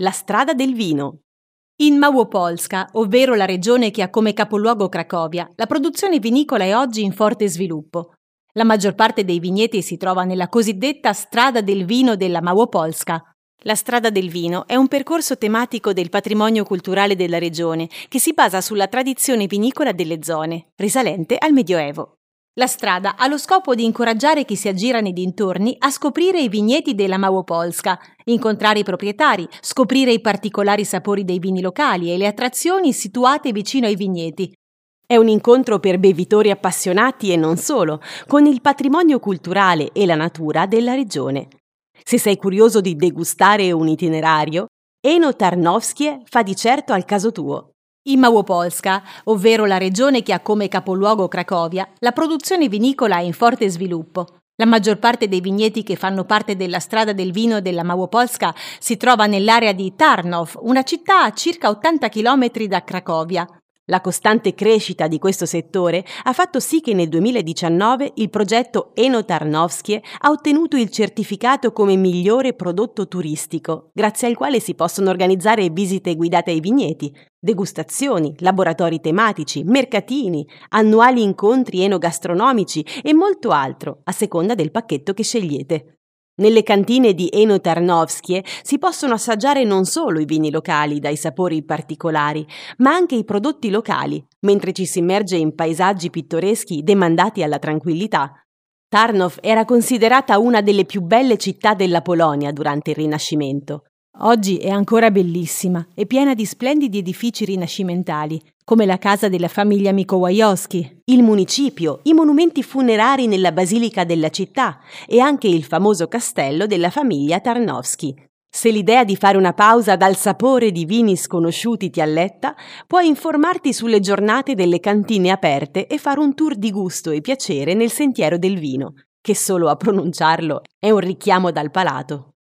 La strada del vino. In Małopolska, ovvero la regione che ha come capoluogo Cracovia, la produzione vinicola è oggi in forte sviluppo. La maggior parte dei vigneti si trova nella cosiddetta strada del vino della Małopolska. La strada del vino è un percorso tematico del patrimonio culturale della regione che si basa sulla tradizione vinicola delle zone, risalente al Medioevo. La strada ha lo scopo di incoraggiare chi si aggira nei dintorni a scoprire i vigneti della Małopolska, incontrare i proprietari, scoprire i particolari sapori dei vini locali e le attrazioni situate vicino ai vigneti. È un incontro per bevitori appassionati e non solo, con il patrimonio culturale e la natura della regione. Se sei curioso di degustare un itinerario, Eno Tarnowskie fa di certo al caso tuo. In Małopolska, ovvero la regione che ha come capoluogo Cracovia, la produzione vinicola è in forte sviluppo. La maggior parte dei vigneti che fanno parte della strada del vino della Małopolska si trova nell'area di Tarnów, una città a circa 80 km da Cracovia. La costante crescita di questo settore ha fatto sì che nel 2019 il progetto Eno Tarnowskie ha ottenuto il certificato come migliore prodotto turistico, grazie al quale si possono organizzare visite guidate ai vigneti, degustazioni, laboratori tematici, mercatini, annuali incontri enogastronomici e molto altro, a seconda del pacchetto che scegliete. Nelle cantine di Eno Tarnowskie si possono assaggiare non solo i vini locali dai sapori particolari, ma anche i prodotti locali, mentre ci si immerge in paesaggi pittoreschi demandati alla tranquillità. Tarnów era considerata una delle più belle città della Polonia durante il Rinascimento. Oggi è ancora bellissima e piena di splendidi edifici rinascimentali, come la casa della famiglia Mikołajowski, il municipio, i monumenti funerari nella basilica della città e anche il famoso castello della famiglia Tarnowski. Se l'idea di fare una pausa dal sapore di vini sconosciuti ti alletta, puoi informarti sulle giornate delle cantine aperte e fare un tour di gusto e piacere nel sentiero del vino, che solo a pronunciarlo è un richiamo dal palato.